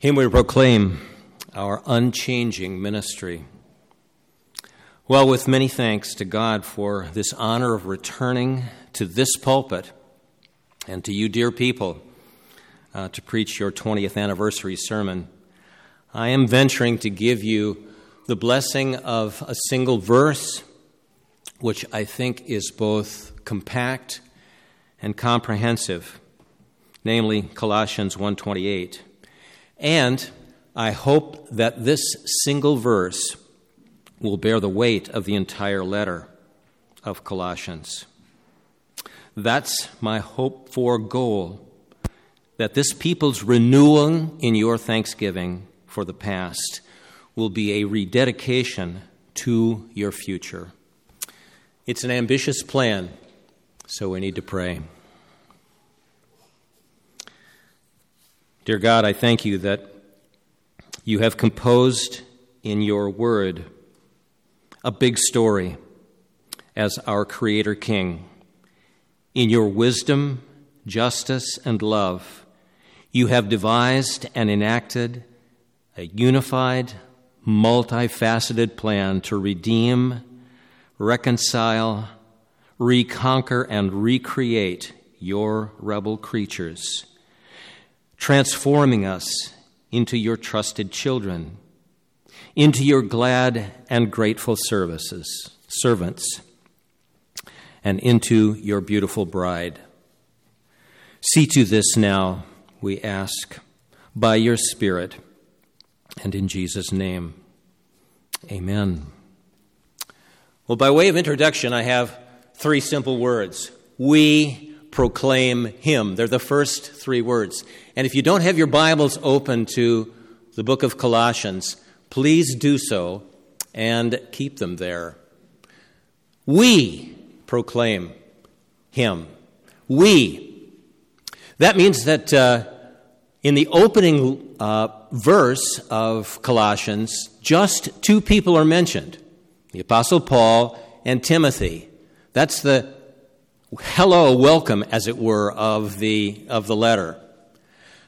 Him we proclaim our unchanging ministry. Well, with many thanks to God for this honor of returning to this pulpit and to you, dear people, uh, to preach your 20th anniversary sermon, I am venturing to give you the blessing of a single verse, which I think is both compact and comprehensive, namely Colossians 128. And I hope that this single verse will bear the weight of the entire letter of Colossians. That's my hope for goal that this people's renewal in your thanksgiving for the past will be a rededication to your future. It's an ambitious plan, so we need to pray. Dear God, I thank you that you have composed in your word a big story as our Creator King. In your wisdom, justice, and love, you have devised and enacted a unified, multifaceted plan to redeem, reconcile, reconquer, and recreate your rebel creatures transforming us into your trusted children, into your glad and grateful services, servants, and into your beautiful bride. See to this now, we ask, by your Spirit, and in Jesus' name. Amen. Well, by way of introduction, I have three simple words. We proclaim him. They're the first three words. And if you don't have your Bibles open to the book of Colossians, please do so and keep them there. We proclaim him. We. That means that uh, in the opening uh, verse of Colossians, just two people are mentioned the Apostle Paul and Timothy. That's the hello, welcome, as it were, of the, of the letter.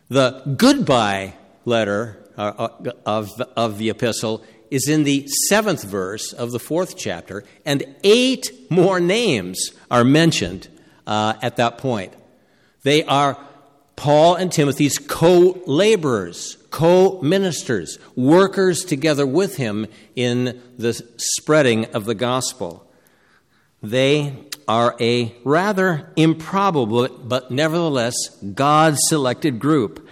The goodbye letter uh, uh, of, of the epistle is in the seventh verse of the fourth chapter, and eight more names are mentioned uh, at that point. They are Paul and Timothy's co laborers, co ministers, workers together with him in the spreading of the gospel. They are a rather improbable but nevertheless God selected group.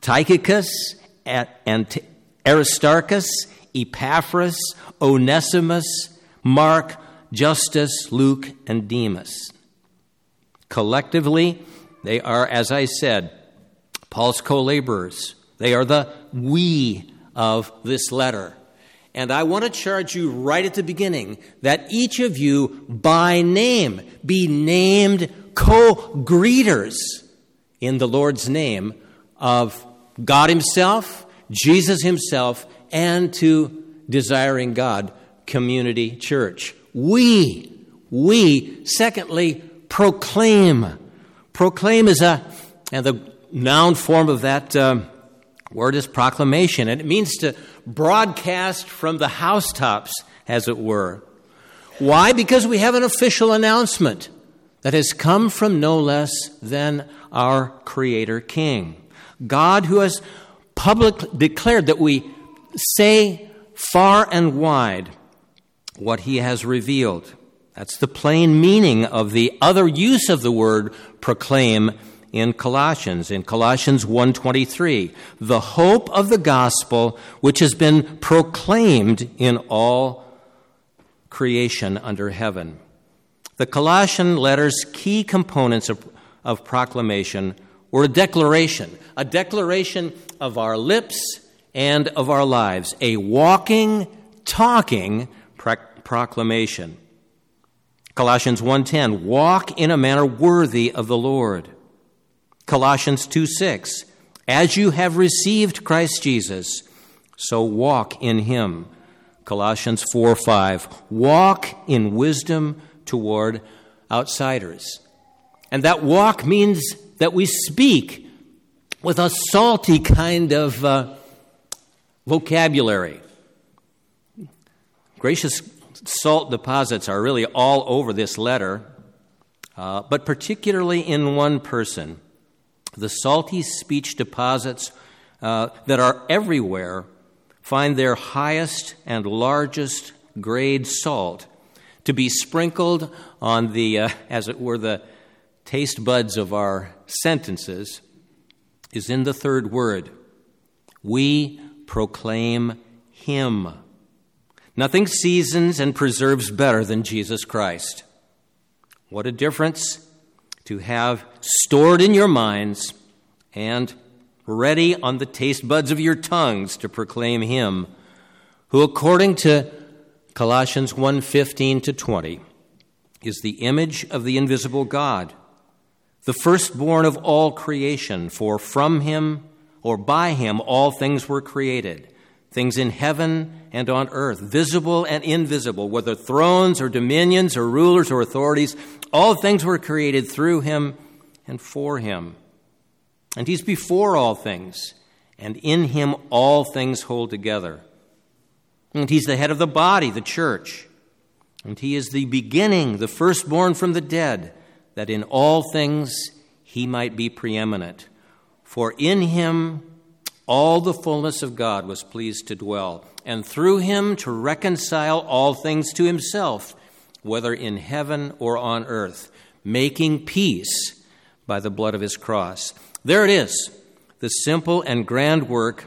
Tychicus and Aristarchus, Epaphras, Onesimus, Mark, Justus, Luke, and Demas. Collectively, they are, as I said, Paul's co laborers. They are the we of this letter. And I want to charge you right at the beginning that each of you, by name, be named co greeters in the Lord's name of God Himself, Jesus Himself, and to Desiring God Community Church. We, we, secondly, proclaim. Proclaim is a, and the noun form of that uh, word is proclamation, and it means to broadcast from the housetops, as it were. Why? Because we have an official announcement that has come from no less than our Creator King. God, who has publicly declared that we say far and wide what He has revealed. That's the plain meaning of the other use of the word proclaim in Colossians in Colossians 1:23 the hope of the gospel which has been proclaimed in all creation under heaven. The Colossian letter's key components of, of proclamation were a declaration a declaration of our lips and of our lives a walking talking proclamation. Colossians 1:10 walk in a manner worthy of the Lord Colossians 2 6. As you have received Christ Jesus, so walk in him. Colossians 4 5. Walk in wisdom toward outsiders. And that walk means that we speak with a salty kind of uh, vocabulary. Gracious salt deposits are really all over this letter, uh, but particularly in one person. The salty speech deposits uh, that are everywhere find their highest and largest grade salt to be sprinkled on the, uh, as it were, the taste buds of our sentences, is in the third word. We proclaim Him. Nothing seasons and preserves better than Jesus Christ. What a difference to have stored in your minds and ready on the taste buds of your tongues to proclaim him who according to Colossians 1:15 to 20 is the image of the invisible God the firstborn of all creation for from him or by him all things were created things in heaven and on earth, visible and invisible, whether thrones or dominions or rulers or authorities, all things were created through him and for him. And he's before all things, and in him all things hold together. And he's the head of the body, the church. And he is the beginning, the firstborn from the dead, that in all things he might be preeminent. For in him all the fullness of God was pleased to dwell, and through him to reconcile all things to himself, whether in heaven or on earth, making peace by the blood of his cross. There it is, the simple and grand work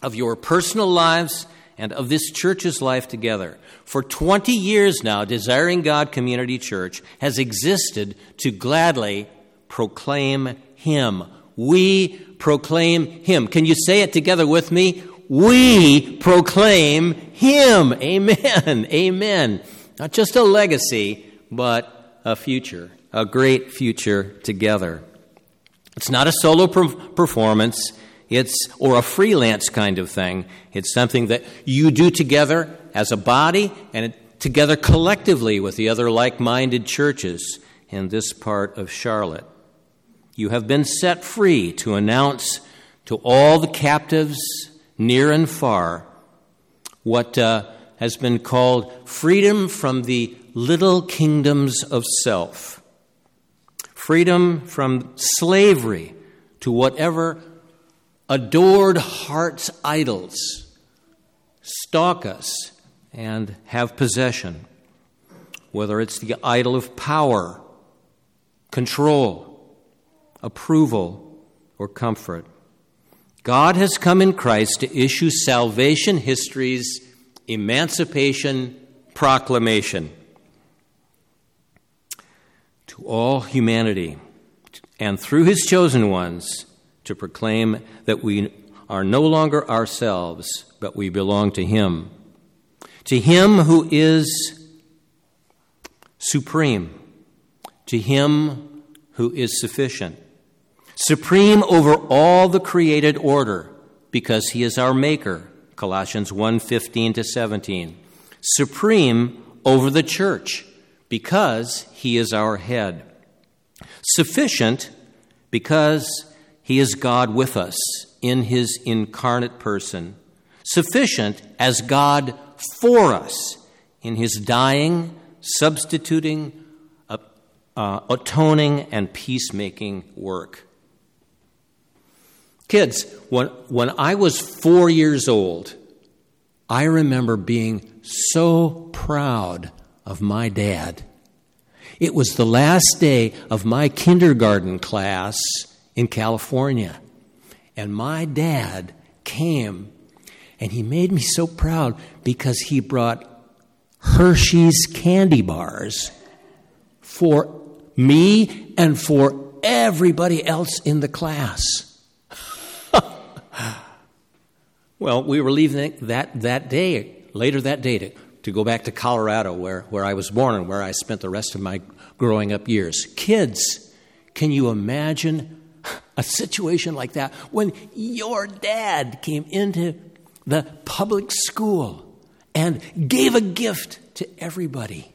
of your personal lives and of this church's life together. For 20 years now, Desiring God Community Church has existed to gladly proclaim Him. We proclaim Him. Can you say it together with me? We proclaim Him. Amen. Amen. Not just a legacy, but a future, a great future together. It's not a solo performance. It's or a freelance kind of thing. It's something that you do together as a body and together collectively with the other like-minded churches in this part of Charlotte. You have been set free to announce to all the captives near and far what uh, has been called freedom from the little kingdoms of self, freedom from slavery to whatever adored heart's idols stalk us and have possession, whether it's the idol of power, control, approval, or comfort. God has come in Christ to issue salvation history's emancipation proclamation to all humanity and through his chosen ones to proclaim that we are no longer ourselves, but we belong to him. To him who is supreme, to him who is sufficient supreme over all the created order because he is our maker colossians 1:15 to 17 supreme over the church because he is our head. Sufficient because he is God with us in his incarnate person. Sufficient as God for us in his dying substituting uh, uh, atoning and peacemaking work Kids, when, when I was four years old, I remember being so proud of my dad. It was the last day of my kindergarten class in California. And my dad came and he made me so proud because he brought Hershey's candy bars for me and for everybody else in the class. Well, we were leaving that, that day, later that day, to, to go back to Colorado, where, where I was born and where I spent the rest of my growing up years. Kids, can you imagine a situation like that when your dad came into the public school and gave a gift to everybody?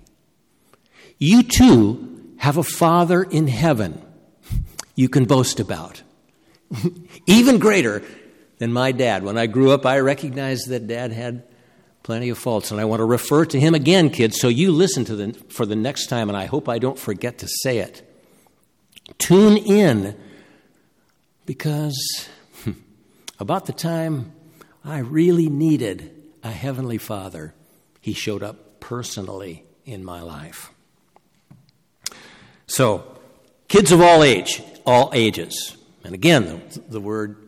You too have a Father in heaven you can boast about. Even greater than my dad. When I grew up, I recognized that dad had plenty of faults, and I want to refer to him again, kids, so you listen to the, for the next time, and I hope I don't forget to say it. Tune in because hmm, about the time I really needed a Heavenly Father, He showed up personally in my life. So, kids of all age, all ages. And again, the, the word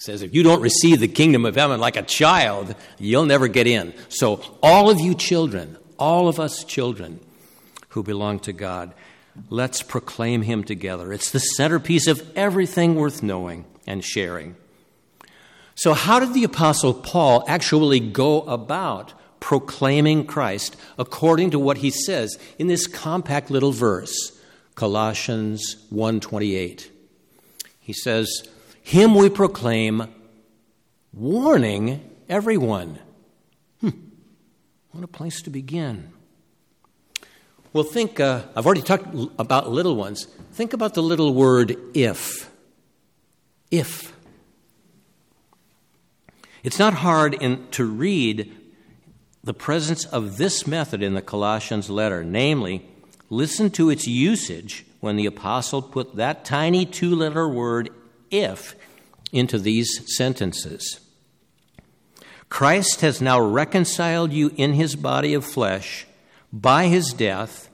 says if you don't receive the kingdom of heaven like a child, you'll never get in. So, all of you children, all of us children who belong to God, let's proclaim Him together. It's the centerpiece of everything worth knowing and sharing. So, how did the Apostle Paul actually go about proclaiming Christ according to what he says in this compact little verse, Colossians 1:28? He says, him we proclaim, warning everyone. Hmm. What a place to begin. Well, think, uh, I've already talked about little ones. Think about the little word if. If. It's not hard in, to read the presence of this method in the Colossians letter, namely, listen to its usage when the apostle put that tiny two letter word if into these sentences. Christ has now reconciled you in his body of flesh by his death,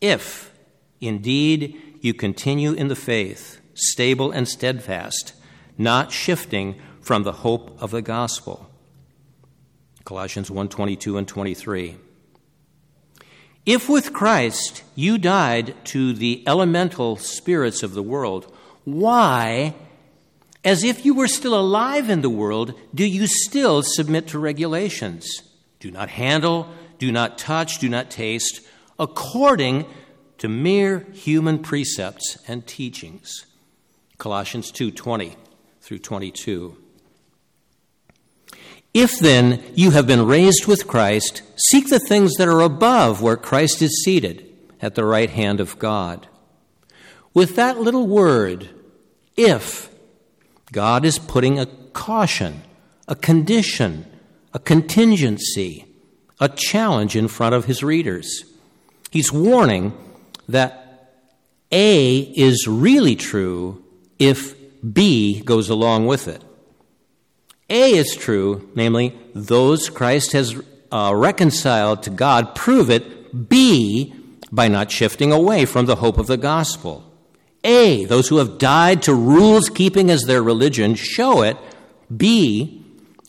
if indeed you continue in the faith, stable and steadfast, not shifting from the hope of the gospel. Colossians 1 22 and 23. If with Christ you died to the elemental spirits of the world, why, as if you were still alive in the world, do you still submit to regulations? Do not handle, do not touch, do not taste, according to mere human precepts and teachings. Colossians 2:20 through 22. If then you have been raised with Christ, seek the things that are above where Christ is seated at the right hand of God. With that little word, if God is putting a caution, a condition, a contingency, a challenge in front of his readers. He's warning that A is really true if B goes along with it. A is true, namely, those Christ has uh, reconciled to God prove it. B, by not shifting away from the hope of the gospel. A, those who have died to rules keeping as their religion show it. B,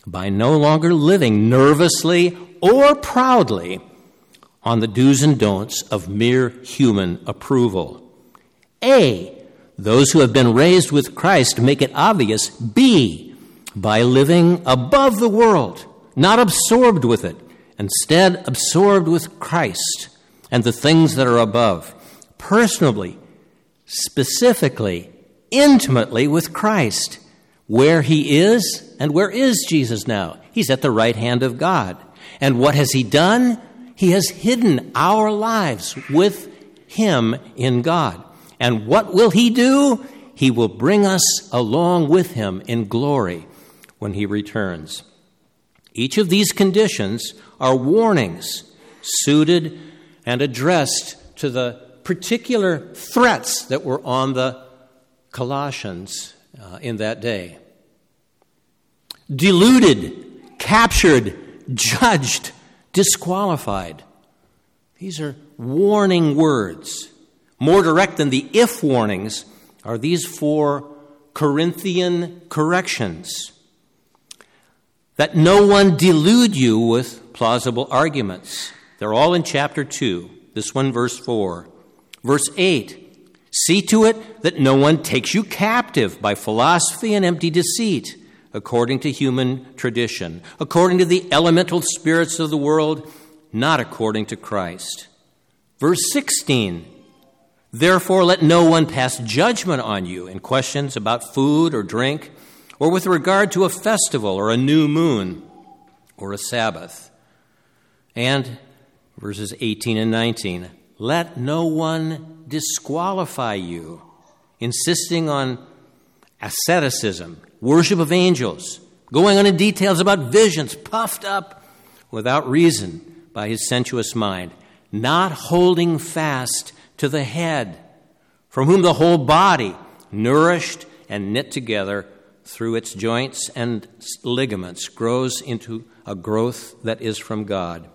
by no longer living nervously or proudly on the do's and don'ts of mere human approval. A, those who have been raised with Christ make it obvious. B, by living above the world, not absorbed with it, instead absorbed with Christ and the things that are above. Personally, specifically, intimately with Christ. Where he is, and where is Jesus now? He's at the right hand of God. And what has he done? He has hidden our lives with him in God. And what will he do? He will bring us along with him in glory when he returns. Each of these conditions are warnings suited and addressed to the particular threats that were on the Colossians uh, in that day. Deluded, captured, judged, disqualified. These are warning words. More direct than the if warnings are these four Corinthian corrections. That no one delude you with plausible arguments. They're all in chapter 2, this one, verse 4. Verse 8 See to it that no one takes you captive by philosophy and empty deceit, according to human tradition, according to the elemental spirits of the world, not according to Christ. Verse 16 Therefore, let no one pass judgment on you in questions about food or drink, or with regard to a festival or a new moon or a Sabbath. And verses 18 and 19 let no one disqualify you, insisting on asceticism, worship of angels, going on in details about visions, puffed up without reason by his sensuous mind, not holding fast to the head, from whom the whole body, nourished and knit together through its joints and ligaments, grows into a growth that is from God.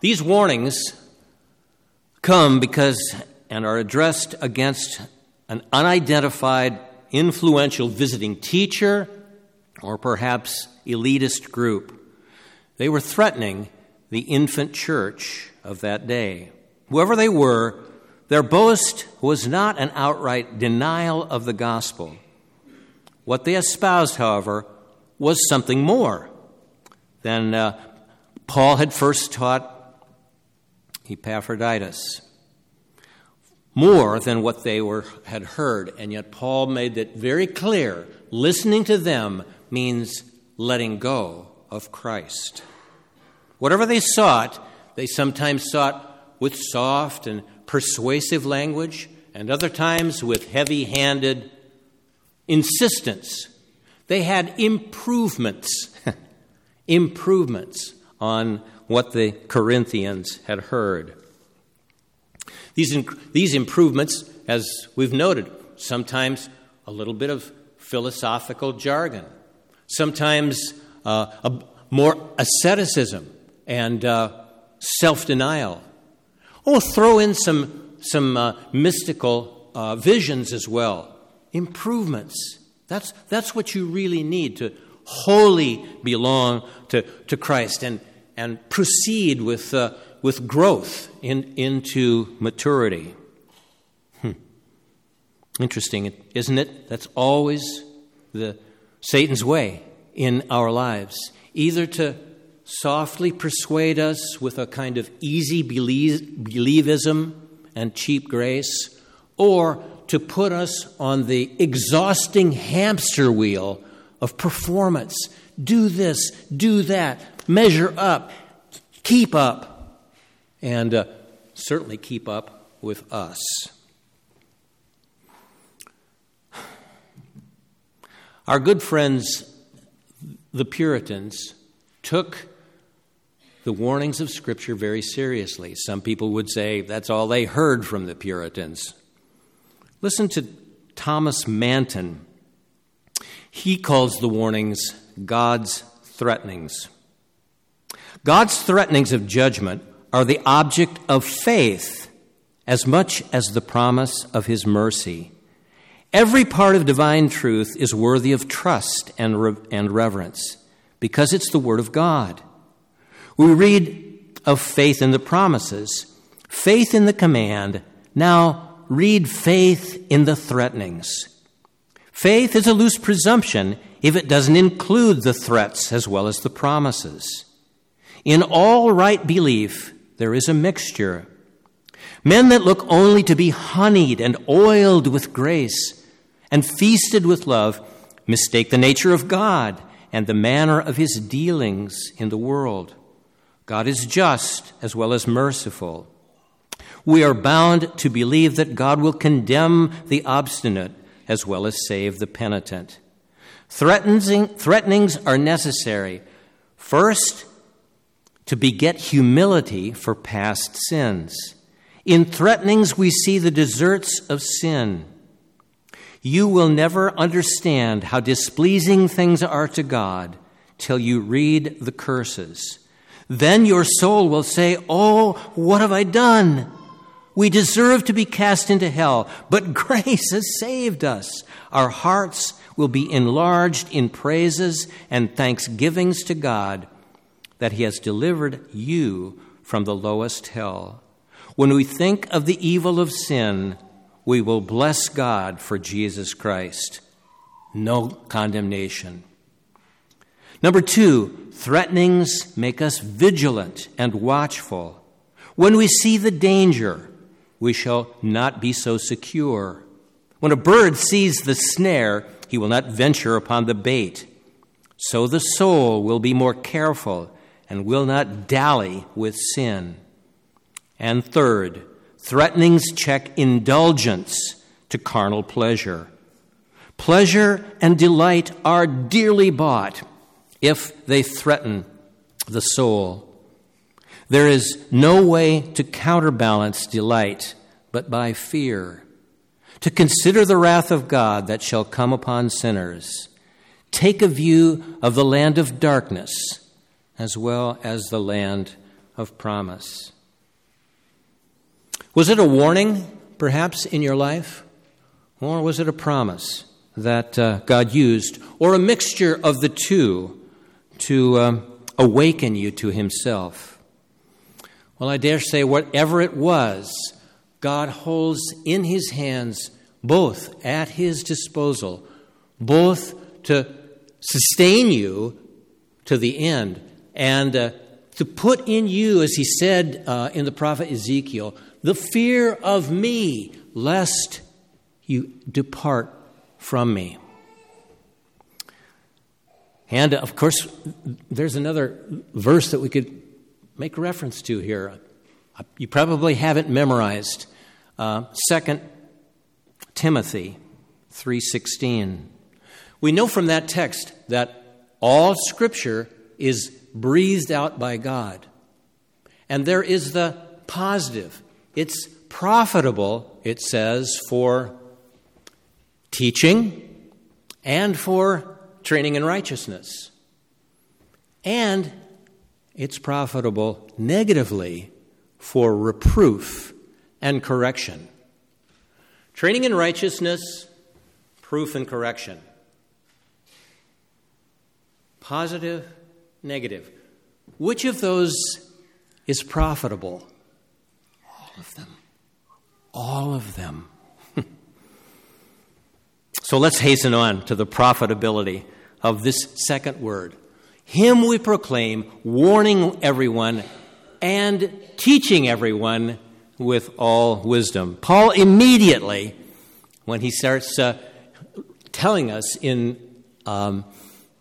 These warnings come because and are addressed against an unidentified, influential visiting teacher or perhaps elitist group. They were threatening the infant church of that day. Whoever they were, their boast was not an outright denial of the gospel. What they espoused, however, was something more than uh, Paul had first taught Epaphroditus. More than what they were, had heard, and yet Paul made it very clear listening to them means letting go of Christ. Whatever they sought, they sometimes sought with soft and persuasive language, and other times with heavy handed insistence. They had improvements, improvements on what the Corinthians had heard. These, these improvements, as we've noted, sometimes a little bit of philosophical jargon, sometimes uh, a, more asceticism and uh, self denial. Oh, throw in some, some uh, mystical uh, visions as well. Improvements. That's, that's what you really need to wholly belong to, to Christ and, and proceed with, uh, with growth in, into maturity. Hmm. Interesting, isn't it? That's always the Satan's way in our lives. Either to softly persuade us with a kind of easy believism and cheap grace, or to put us on the exhausting hamster wheel of performance. Do this, do that, measure up, keep up, and uh, certainly keep up with us. Our good friends, the Puritans, took the warnings of Scripture very seriously. Some people would say that's all they heard from the Puritans. Listen to Thomas Manton. He calls the warnings God's threatenings. God's threatenings of judgment are the object of faith as much as the promise of His mercy. Every part of divine truth is worthy of trust and, re- and reverence because it's the Word of God. We read of faith in the promises, faith in the command. Now, read faith in the threatenings. Faith is a loose presumption if it doesn't include the threats as well as the promises. In all right belief, there is a mixture. Men that look only to be honeyed and oiled with grace and feasted with love mistake the nature of God and the manner of his dealings in the world. God is just as well as merciful. We are bound to believe that God will condemn the obstinate as well as save the penitent. Threatenings are necessary. First, to beget humility for past sins. In threatenings, we see the deserts of sin. You will never understand how displeasing things are to God till you read the curses. Then your soul will say, Oh, what have I done? We deserve to be cast into hell, but grace has saved us. Our hearts will be enlarged in praises and thanksgivings to God that He has delivered you from the lowest hell. When we think of the evil of sin, we will bless God for Jesus Christ. No condemnation. Number two, threatenings make us vigilant and watchful. When we see the danger, we shall not be so secure. When a bird sees the snare, he will not venture upon the bait. So the soul will be more careful and will not dally with sin. And third, threatenings check indulgence to carnal pleasure. Pleasure and delight are dearly bought if they threaten the soul. There is no way to counterbalance delight but by fear, to consider the wrath of God that shall come upon sinners. Take a view of the land of darkness as well as the land of promise. Was it a warning, perhaps, in your life? Or was it a promise that uh, God used, or a mixture of the two to um, awaken you to Himself? Well, I dare say, whatever it was, God holds in His hands both at His disposal, both to sustain you to the end and uh, to put in you, as He said uh, in the prophet Ezekiel, the fear of me, lest you depart from me. And of course, there's another verse that we could make reference to here. You probably haven't memorized. Uh, Second Timothy 3:16. We know from that text that all Scripture is breathed out by God, and there is the positive. It's profitable, it says, for teaching and for training in righteousness. And it's profitable negatively for reproof and correction. Training in righteousness, proof and correction. Positive, negative. Which of those is profitable? All of them. All of them. so let's hasten on to the profitability of this second word. Him we proclaim, warning everyone and teaching everyone with all wisdom. Paul immediately, when he starts uh, telling us in um,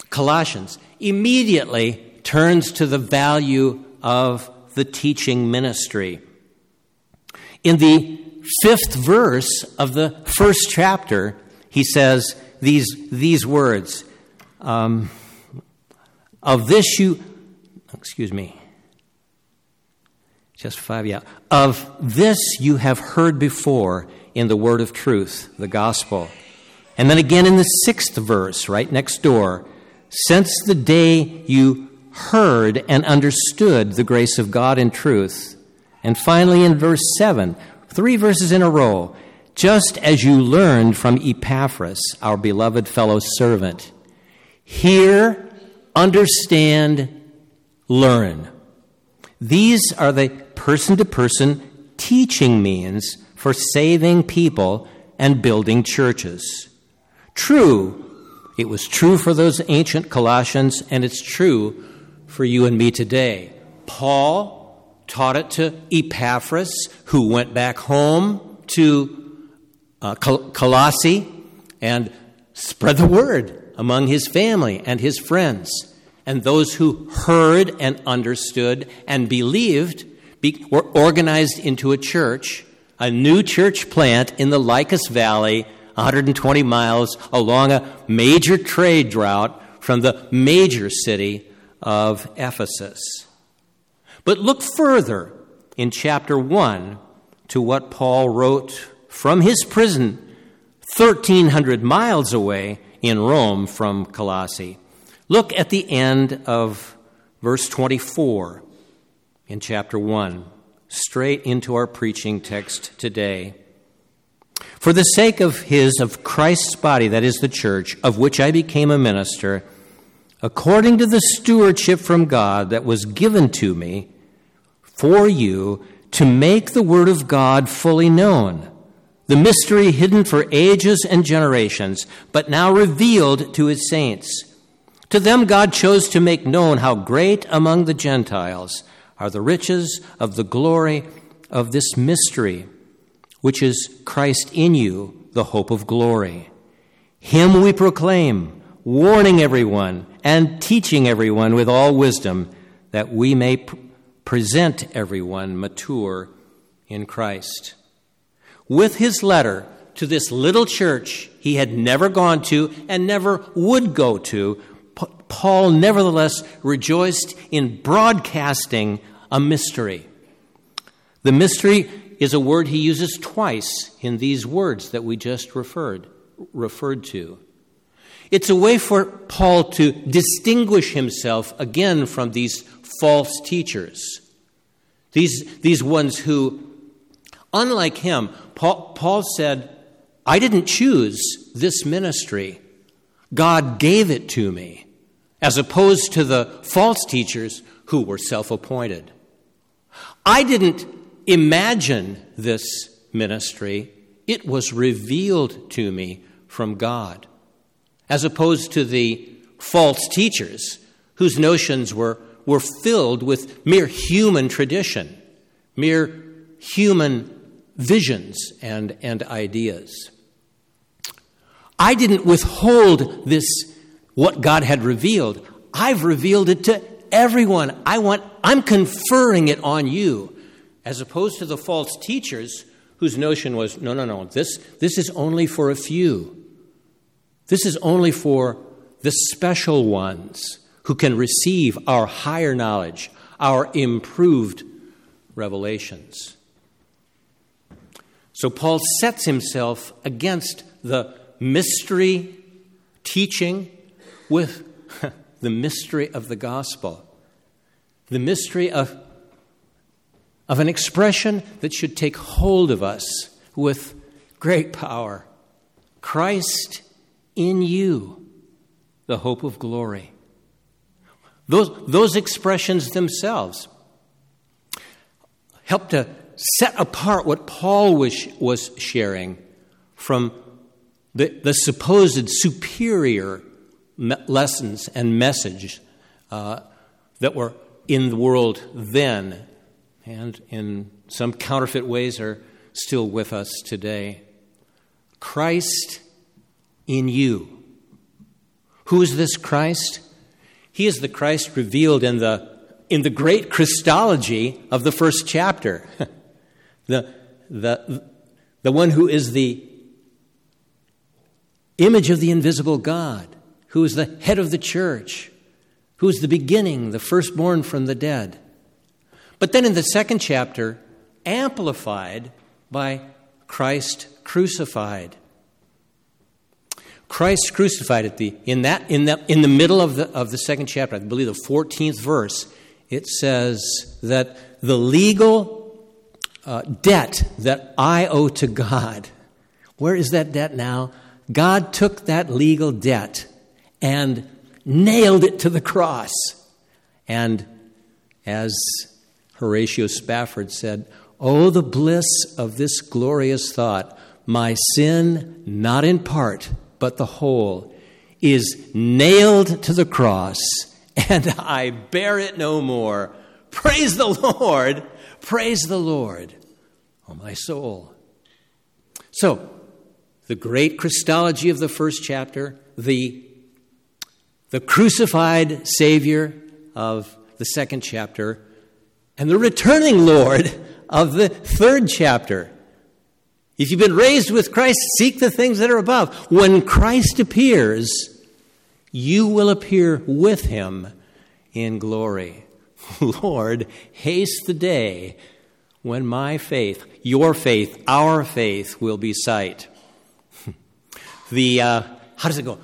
Colossians, immediately turns to the value of the teaching ministry. In the fifth verse of the first chapter, he says these, these words um, Of this you, excuse me, just five, yeah. Of this you have heard before in the word of truth, the gospel. And then again in the sixth verse, right next door, since the day you heard and understood the grace of God in truth. And finally, in verse 7, three verses in a row, just as you learned from Epaphras, our beloved fellow servant. Hear, understand, learn. These are the person to person teaching means for saving people and building churches. True, it was true for those ancient Colossians, and it's true for you and me today. Paul taught it to Epaphras, who went back home to uh, Colossae and spread the word among his family and his friends. And those who heard and understood and believed be, were organized into a church, a new church plant in the Lycus Valley, 120 miles along a major trade route from the major city of Ephesus. But look further in chapter 1 to what Paul wrote from his prison 1,300 miles away in Rome from Colossae. Look at the end of verse 24 in chapter 1, straight into our preaching text today. For the sake of his, of Christ's body, that is the church, of which I became a minister, according to the stewardship from God that was given to me for you to make the Word of God fully known, the mystery hidden for ages and generations, but now revealed to His saints. To them, God chose to make known how great among the Gentiles are the riches of the glory of this mystery, which is Christ in you, the hope of glory. Him we proclaim warning everyone and teaching everyone with all wisdom, that we may pr- present everyone mature in Christ. With his letter, to this little church he had never gone to and never would go to, Paul nevertheless rejoiced in broadcasting a mystery. The mystery is a word he uses twice in these words that we just referred, referred to. It's a way for Paul to distinguish himself again from these false teachers. These, these ones who, unlike him, Paul, Paul said, I didn't choose this ministry. God gave it to me, as opposed to the false teachers who were self appointed. I didn't imagine this ministry, it was revealed to me from God, as opposed to the false teachers whose notions were, were filled with mere human tradition, mere human visions and, and ideas. I didn't withhold this, what God had revealed. I've revealed it to everyone. I want, I'm conferring it on you, as opposed to the false teachers whose notion was no, no, no, this, this is only for a few. This is only for the special ones who can receive our higher knowledge, our improved revelations. So Paul sets himself against the mystery teaching with the mystery of the gospel, the mystery of, of an expression that should take hold of us with great power Christ in you, the hope of glory. Those, those expressions themselves help to set apart what Paul was, was sharing from the, the supposed superior lessons and message uh, that were in the world then and in some counterfeit ways are still with us today. Christ in you. Who is this Christ? He is the Christ revealed in the, in the great Christology of the first chapter. the, the, the one who is the image of the invisible God who is the head of the church, who is the beginning, the firstborn from the dead. But then in the second chapter, amplified by Christ crucified. Christ crucified at the in that in that in the middle of the of the second chapter, I believe the 14th verse, it says that the legal uh, debt that I owe to God, where is that debt now? God took that legal debt and nailed it to the cross. And as Horatio Spafford said, Oh, the bliss of this glorious thought! My sin, not in part, but the whole, is nailed to the cross, and I bear it no more. Praise the Lord! Praise the Lord, oh my soul. So, the great Christology of the first chapter, the the crucified Savior of the second chapter, and the returning Lord of the third chapter. If you've been raised with Christ, seek the things that are above. When Christ appears, you will appear with him in glory. Lord, haste the day when my faith, your faith, our faith will be sight. the, uh, how does it go?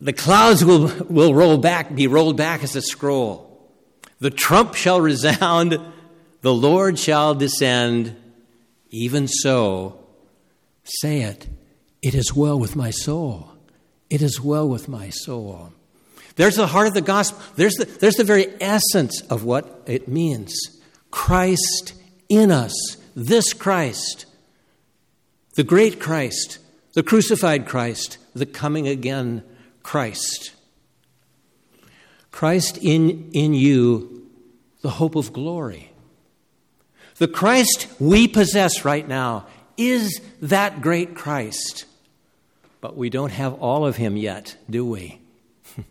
The clouds will, will roll back, be rolled back as a scroll. The trump shall resound, the Lord shall descend. Even so, say it, it is well with my soul. It is well with my soul. There's the heart of the gospel. There's the, there's the very essence of what it means. Christ in us, this Christ, the great Christ, the crucified Christ, the coming again Christ. Christ in, in you, the hope of glory. The Christ we possess right now is that great Christ. But we don't have all of him yet, do we?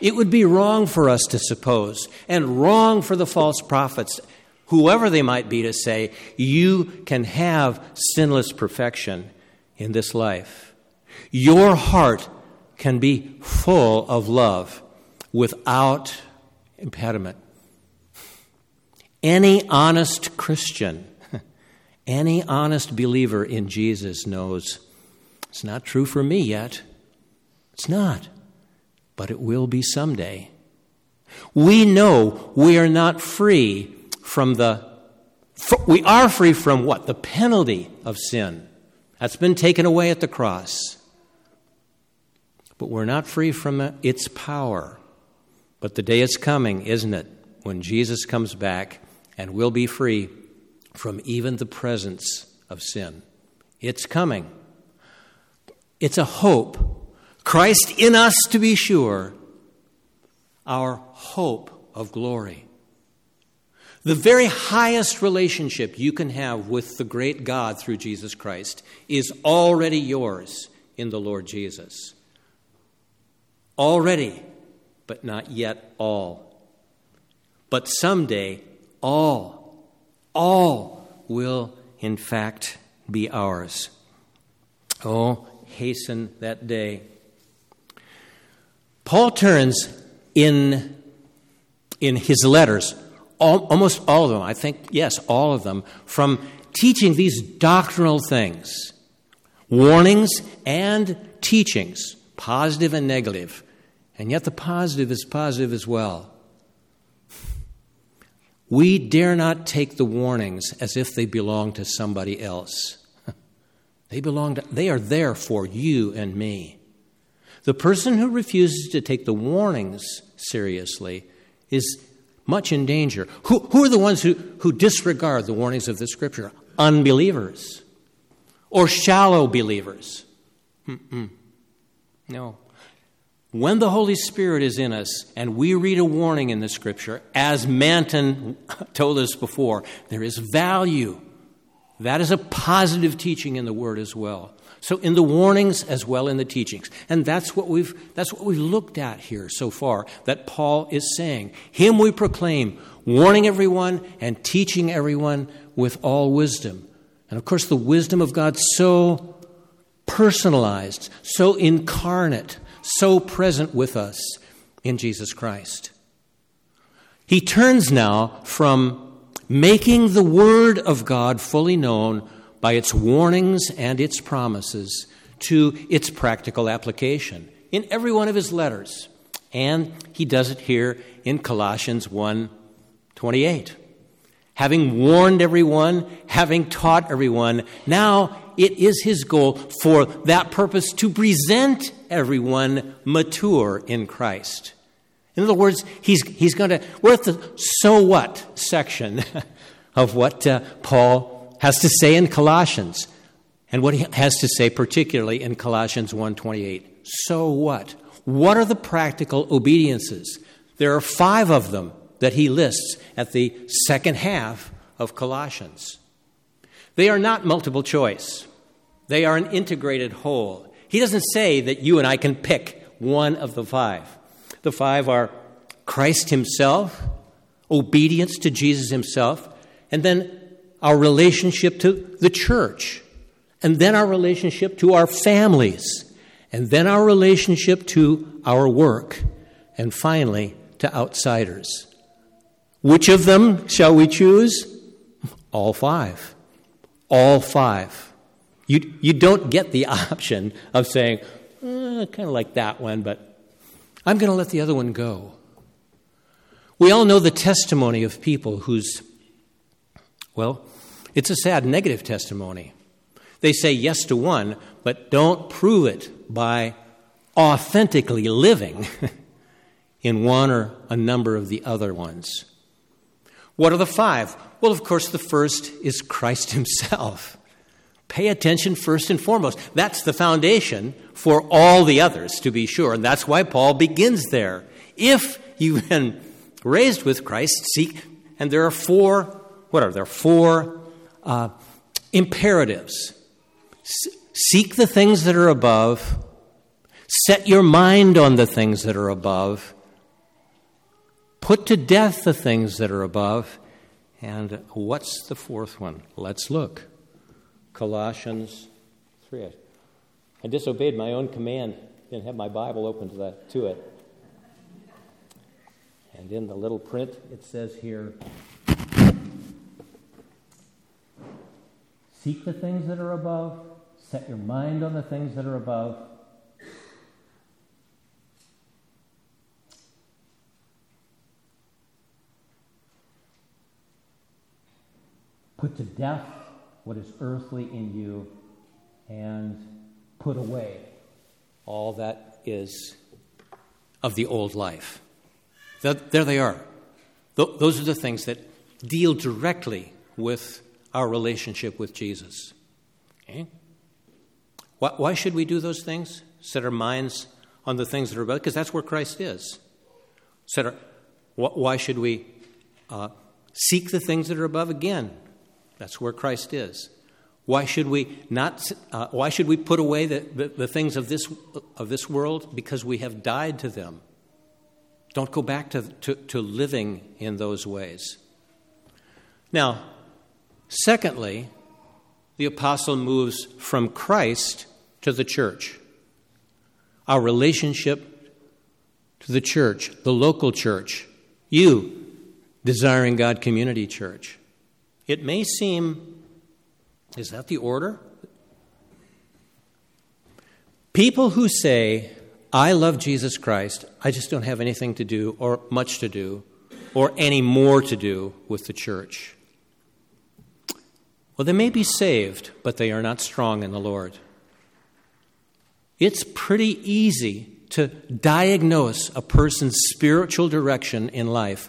it would be wrong for us to suppose, and wrong for the false prophets whoever they might be, to say, You can have sinless perfection in this life. Your heart can be full of love without impediment. Any honest Christian, any honest believer in Jesus knows it's not true for me yet. It's not. But it will be someday. We know we are not free from the. We are free from what? The penalty of sin. That's been taken away at the cross. But we're not free from its power. But the day is coming, isn't it, when Jesus comes back and we'll be free from even the presence of sin. It's coming. It's a hope. Christ in us, to be sure, our hope of glory. The very highest relationship you can have with the great God through Jesus Christ is already yours in the Lord Jesus. Already, but not yet all. But someday, all, all will in fact be ours. Oh, hasten that day. Paul turns in, in his letters, all, almost all of them, I think, yes, all of them, from teaching these doctrinal things, warnings and teachings, positive and negative. And yet the positive is positive as well. We dare not take the warnings as if they belong to somebody else. They belong to, they are there for you and me. The person who refuses to take the warnings seriously is much in danger. Who, who are the ones who, who disregard the warnings of the scripture? Unbelievers or shallow believers. Mm-mm. No. When the Holy Spirit is in us and we read a warning in the scripture, as Manton told us before, there is value. That is a positive teaching in the Word as well. So in the warnings as well in the teachings. And that's what we've that's what we've looked at here so far that Paul is saying. Him we proclaim, warning everyone and teaching everyone with all wisdom. And of course the wisdom of God so personalized, so incarnate, so present with us in Jesus Christ. He turns now from making the Word of God fully known by its warnings and its promises to its practical application in every one of his letters. And he does it here in Colossians 1 28. Having warned everyone, having taught everyone, now it is his goal for that purpose to present everyone mature in Christ. In other words, he's, he's going to, we're at the so what section of what uh, Paul has to say in Colossians and what he has to say particularly in Colossians 1:28. So what? What are the practical obediences? There are 5 of them that he lists at the second half of Colossians. They are not multiple choice. They are an integrated whole. He doesn't say that you and I can pick one of the 5. The 5 are Christ himself, obedience to Jesus himself, and then our relationship to the church, and then our relationship to our families, and then our relationship to our work, and finally to outsiders. Which of them shall we choose? All five. All five. You, you don't get the option of saying, eh, kind of like that one, but I'm going to let the other one go. We all know the testimony of people whose well, it's a sad negative testimony. They say yes to one, but don't prove it by authentically living in one or a number of the other ones. What are the five? Well, of course, the first is Christ Himself. Pay attention first and foremost. That's the foundation for all the others, to be sure. And that's why Paul begins there. If you've been raised with Christ, seek, and there are four what are there? Four uh, imperatives. Seek the things that are above, set your mind on the things that are above, put to death the things that are above, And what's the fourth one? Let's look. Colossians 3. I disobeyed my own command, didn't have my Bible open to, that, to it. And in the little print, it says here Seek the things that are above, set your mind on the things that are above. Put to death what is earthly in you and put away all that is of the old life. There they are. Those are the things that deal directly with our relationship with Jesus. Okay? Why should we do those things? Set our minds on the things that are above, because that's where Christ is. Set our, why should we uh, seek the things that are above? Again, that's where Christ is. Why should we not? Uh, why should we put away the, the, the, things of this of this world? Because we have died to them. Don't go back to, to, to living in those ways. Now, secondly, the apostle moves from Christ to the church. Our relationship to the church, the local church, you, desiring God Community Church. It may seem, is that the order? People who say, I love Jesus Christ, I just don't have anything to do or much to do or any more to do with the church. Well, they may be saved, but they are not strong in the Lord. It's pretty easy to diagnose a person's spiritual direction in life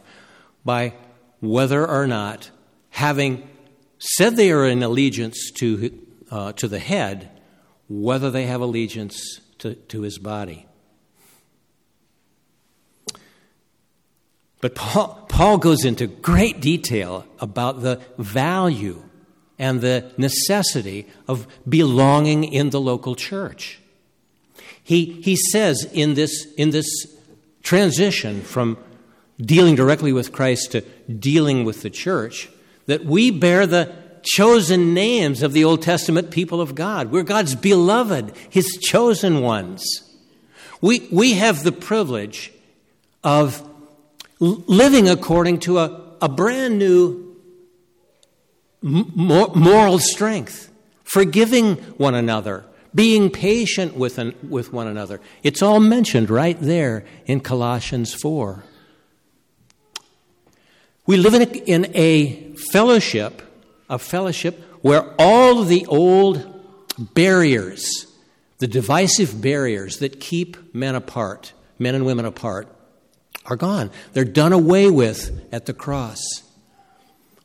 by whether or not having said they are in allegiance to, uh, to the head, whether they have allegiance to, to his body. But Paul, Paul goes into great detail about the value and the necessity of belonging in the local church. He, he says in this, in this transition from dealing directly with Christ to dealing with the church that we bear the chosen names of the Old Testament people of God. We're God's beloved, His chosen ones. We, we have the privilege of living according to a, a brand new moral strength, forgiving one another, being patient with, an, with one another. It's all mentioned right there in Colossians 4. We live in a, in a fellowship, a fellowship where all the old barriers, the divisive barriers that keep men apart, men and women apart, are gone. They're done away with at the cross.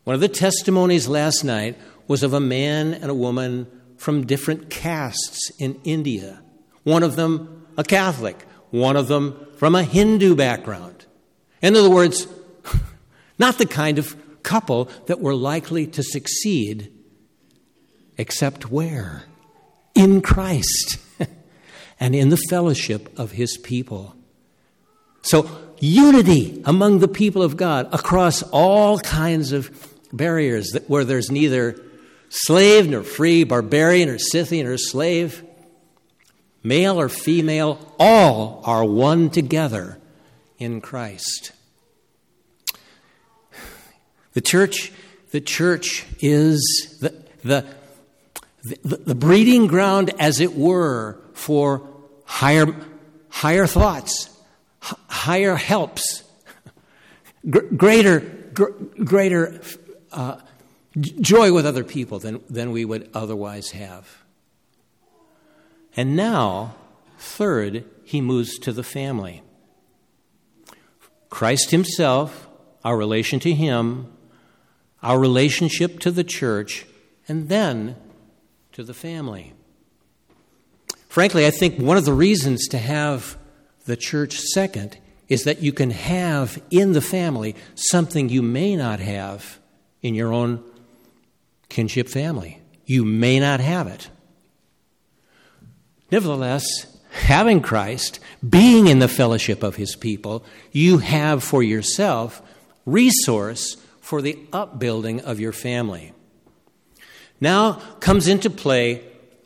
One of the testimonies last night was of a man and a woman from different castes in India. One of them a Catholic, one of them from a Hindu background. In other words, not the kind of couple that were likely to succeed, except where? In Christ and in the fellowship of his people. So, unity among the people of God across all kinds of barriers that, where there's neither slave nor free, barbarian or Scythian or slave, male or female, all are one together in Christ. The church, the church is the, the, the, the breeding ground, as it were, for higher, higher thoughts, h- higher helps, gr- greater, gr- greater uh, joy with other people than, than we would otherwise have. And now, third, he moves to the family. Christ himself, our relation to him, our relationship to the church, and then to the family. Frankly, I think one of the reasons to have the church second is that you can have in the family something you may not have in your own kinship family. You may not have it. Nevertheless, having Christ, being in the fellowship of his people, you have for yourself resource for the upbuilding of your family. Now comes into play,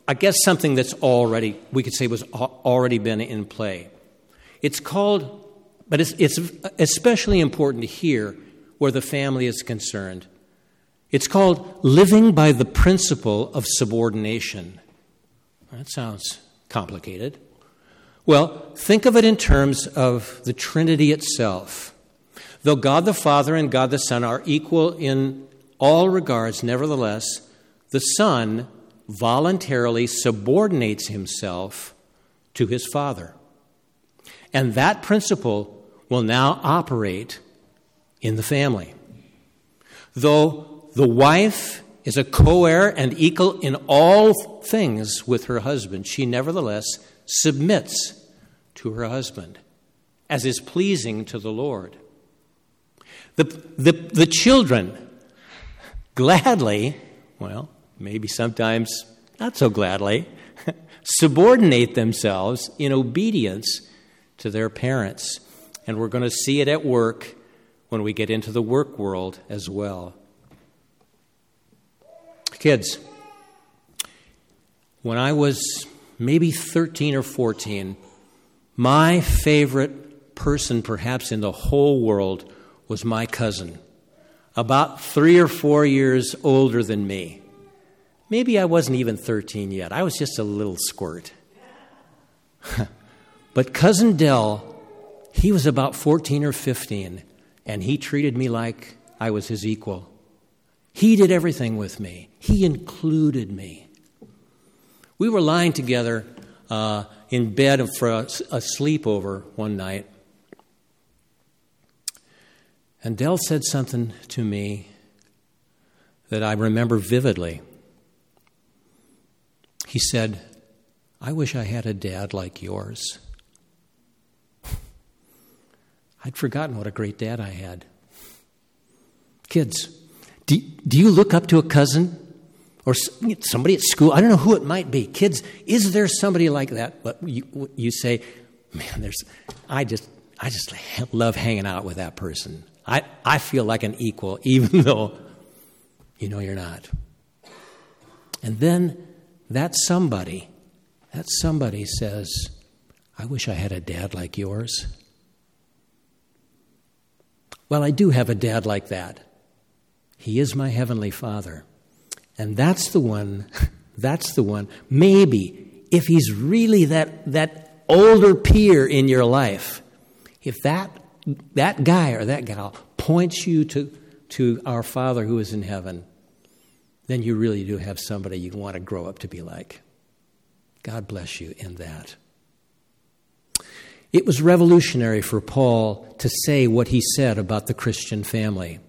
I guess, something that's already, we could say, was already been in play. It's called, but it's, it's especially important here where the family is concerned. It's called living by the principle of subordination. That sounds complicated. Well, think of it in terms of the Trinity itself. Though God the Father and God the Son are equal in all regards, nevertheless, the Son voluntarily subordinates himself to his Father. And that principle will now operate in the family. Though the wife is a co heir and equal in all things with her husband, she nevertheless submits to her husband, as is pleasing to the Lord. The, the, the children gladly, well, maybe sometimes not so gladly, subordinate themselves in obedience to their parents. And we're going to see it at work when we get into the work world as well. Kids, when I was maybe 13 or 14, my favorite person, perhaps in the whole world, was my cousin, about three or four years older than me. Maybe I wasn't even 13 yet, I was just a little squirt. but Cousin Dell, he was about 14 or 15, and he treated me like I was his equal. He did everything with me, he included me. We were lying together uh, in bed for a, a sleepover one night. And Dell said something to me that I remember vividly. He said, I wish I had a dad like yours. I'd forgotten what a great dad I had. Kids, do, do you look up to a cousin or somebody at school. I don't know who it might be. Kids, is there somebody like that? But you, you say, man, there's, I just, I just love hanging out with that person. I, I feel like an equal, even though you know you're not. And then that somebody, that somebody says, I wish I had a dad like yours. Well, I do have a dad like that. He is my heavenly father. And that's the one, that's the one, maybe, if he's really that, that older peer in your life, if that, that guy or that gal points you to, to our Father who is in heaven, then you really do have somebody you want to grow up to be like. God bless you in that. It was revolutionary for Paul to say what he said about the Christian family.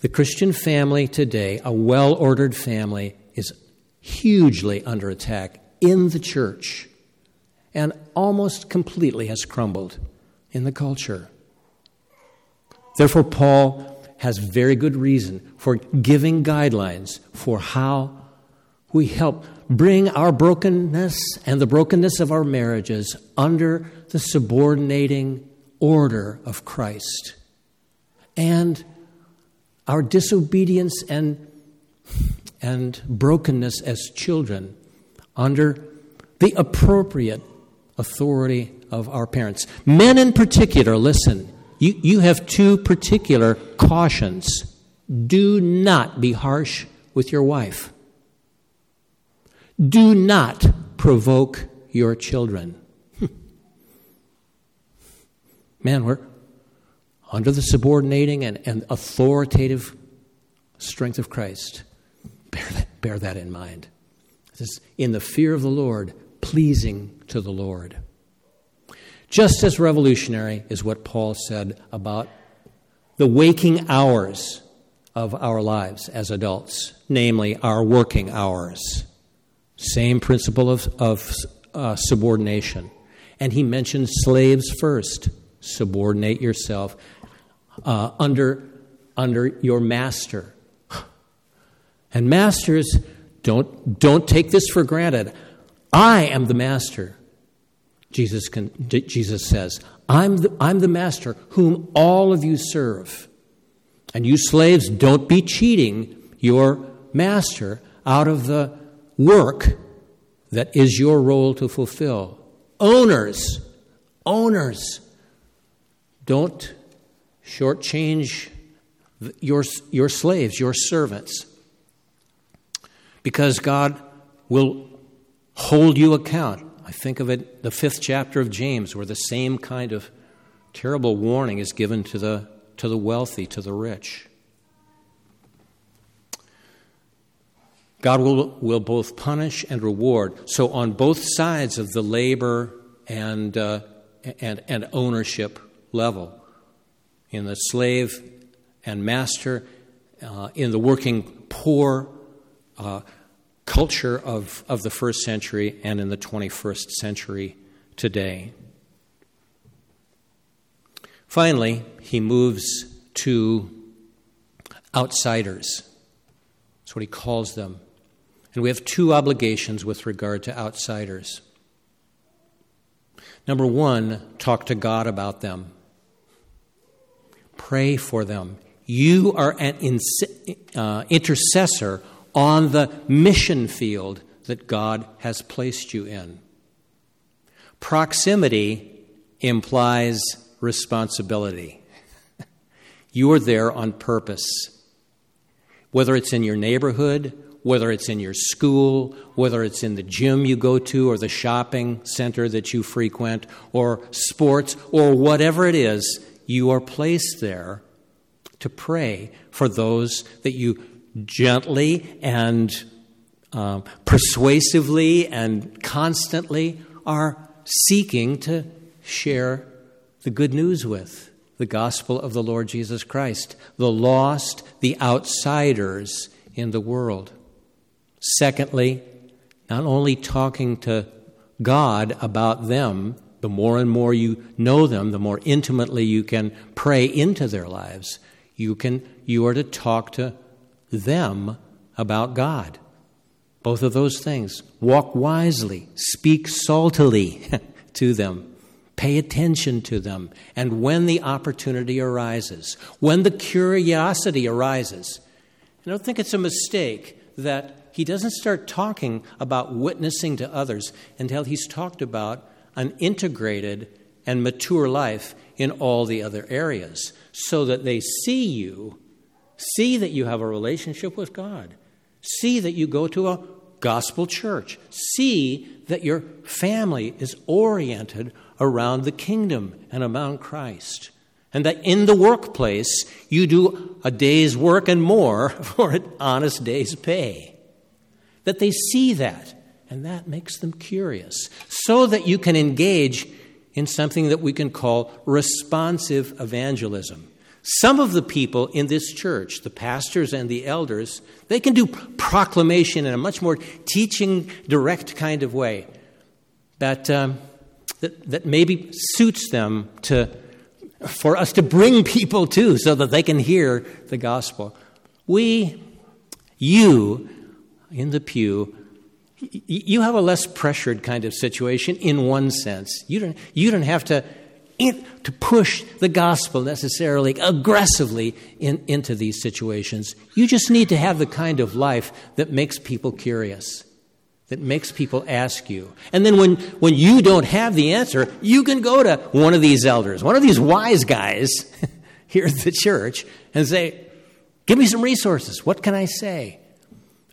The Christian family today, a well ordered family, is hugely under attack in the church and almost completely has crumbled in the culture. Therefore, Paul has very good reason for giving guidelines for how we help bring our brokenness and the brokenness of our marriages under the subordinating order of Christ. And our disobedience and, and brokenness as children under the appropriate authority of our parents. Men in particular, listen, you, you have two particular cautions. Do not be harsh with your wife. Do not provoke your children. Hmm. Man, we're, under the subordinating and, and authoritative strength of Christ. Bear that, bear that in mind. This is in the fear of the Lord, pleasing to the Lord. Just as revolutionary is what Paul said about the waking hours of our lives as adults, namely our working hours. Same principle of, of uh, subordination. And he mentions slaves first. Subordinate yourself uh, under, under your master. And masters, don't, don't take this for granted. I am the master. Jesus, can, Jesus says, I'm the, I'm the master whom all of you serve. And you slaves, don't be cheating your master out of the work that is your role to fulfill. Owners, owners, don't shortchange your, your slaves, your servants, because God will hold you account. I think of it, the fifth chapter of James, where the same kind of terrible warning is given to the, to the wealthy, to the rich. God will, will both punish and reward. So, on both sides of the labor and, uh, and, and ownership level, in the slave and master, uh, in the working poor uh, culture of, of the first century, and in the 21st century today. Finally, he moves to outsiders. That's what he calls them. And we have two obligations with regard to outsiders. Number one, talk to God about them, pray for them. You are an uh, intercessor on the mission field that God has placed you in. Proximity implies responsibility. you are there on purpose. Whether it's in your neighborhood, whether it's in your school, whether it's in the gym you go to, or the shopping center that you frequent, or sports, or whatever it is, you are placed there to pray for those that you gently and uh, persuasively and constantly are seeking to share the good news with the gospel of the Lord Jesus Christ, the lost, the outsiders in the world. Secondly, not only talking to God about them, the more and more you know them, the more intimately you can pray into their lives. You, can, you are to talk to them about God. Both of those things. Walk wisely, speak saltily to them, pay attention to them. And when the opportunity arises, when the curiosity arises, I don't think it's a mistake that he doesn't start talking about witnessing to others until he's talked about an integrated and mature life in all the other areas so that they see you, see that you have a relationship with God, see that you go to a gospel church, see that your family is oriented around the kingdom and around Christ. And that in the workplace, you do a day's work and more for an honest day's pay that they see that, and that makes them curious, so that you can engage in something that we can call responsive evangelism. Some of the people in this church, the pastors and the elders, they can do proclamation in a much more teaching, direct kind of way that, um, that, that maybe suits them to, for us to bring people to so that they can hear the gospel. We, you, in the pew, you have a less pressured kind of situation in one sense. You don't, you don't have to, to push the gospel necessarily aggressively in, into these situations. You just need to have the kind of life that makes people curious, that makes people ask you. And then when, when you don't have the answer, you can go to one of these elders, one of these wise guys here at the church, and say, Give me some resources. What can I say?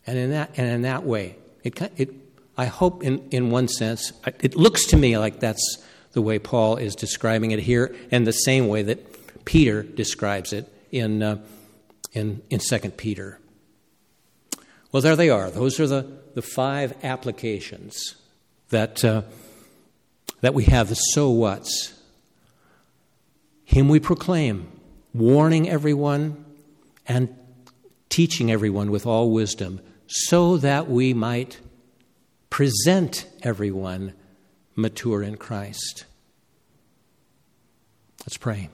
And in that, and in that way, it, it, I hope, in, in one sense, it looks to me like that's the way Paul is describing it here, and the same way that Peter describes it in, uh, in, in 2 Peter. Well, there they are. Those are the, the five applications that, uh, that we have the so what's. Him we proclaim, warning everyone and teaching everyone with all wisdom so that we might present everyone mature in Christ. Let's pray.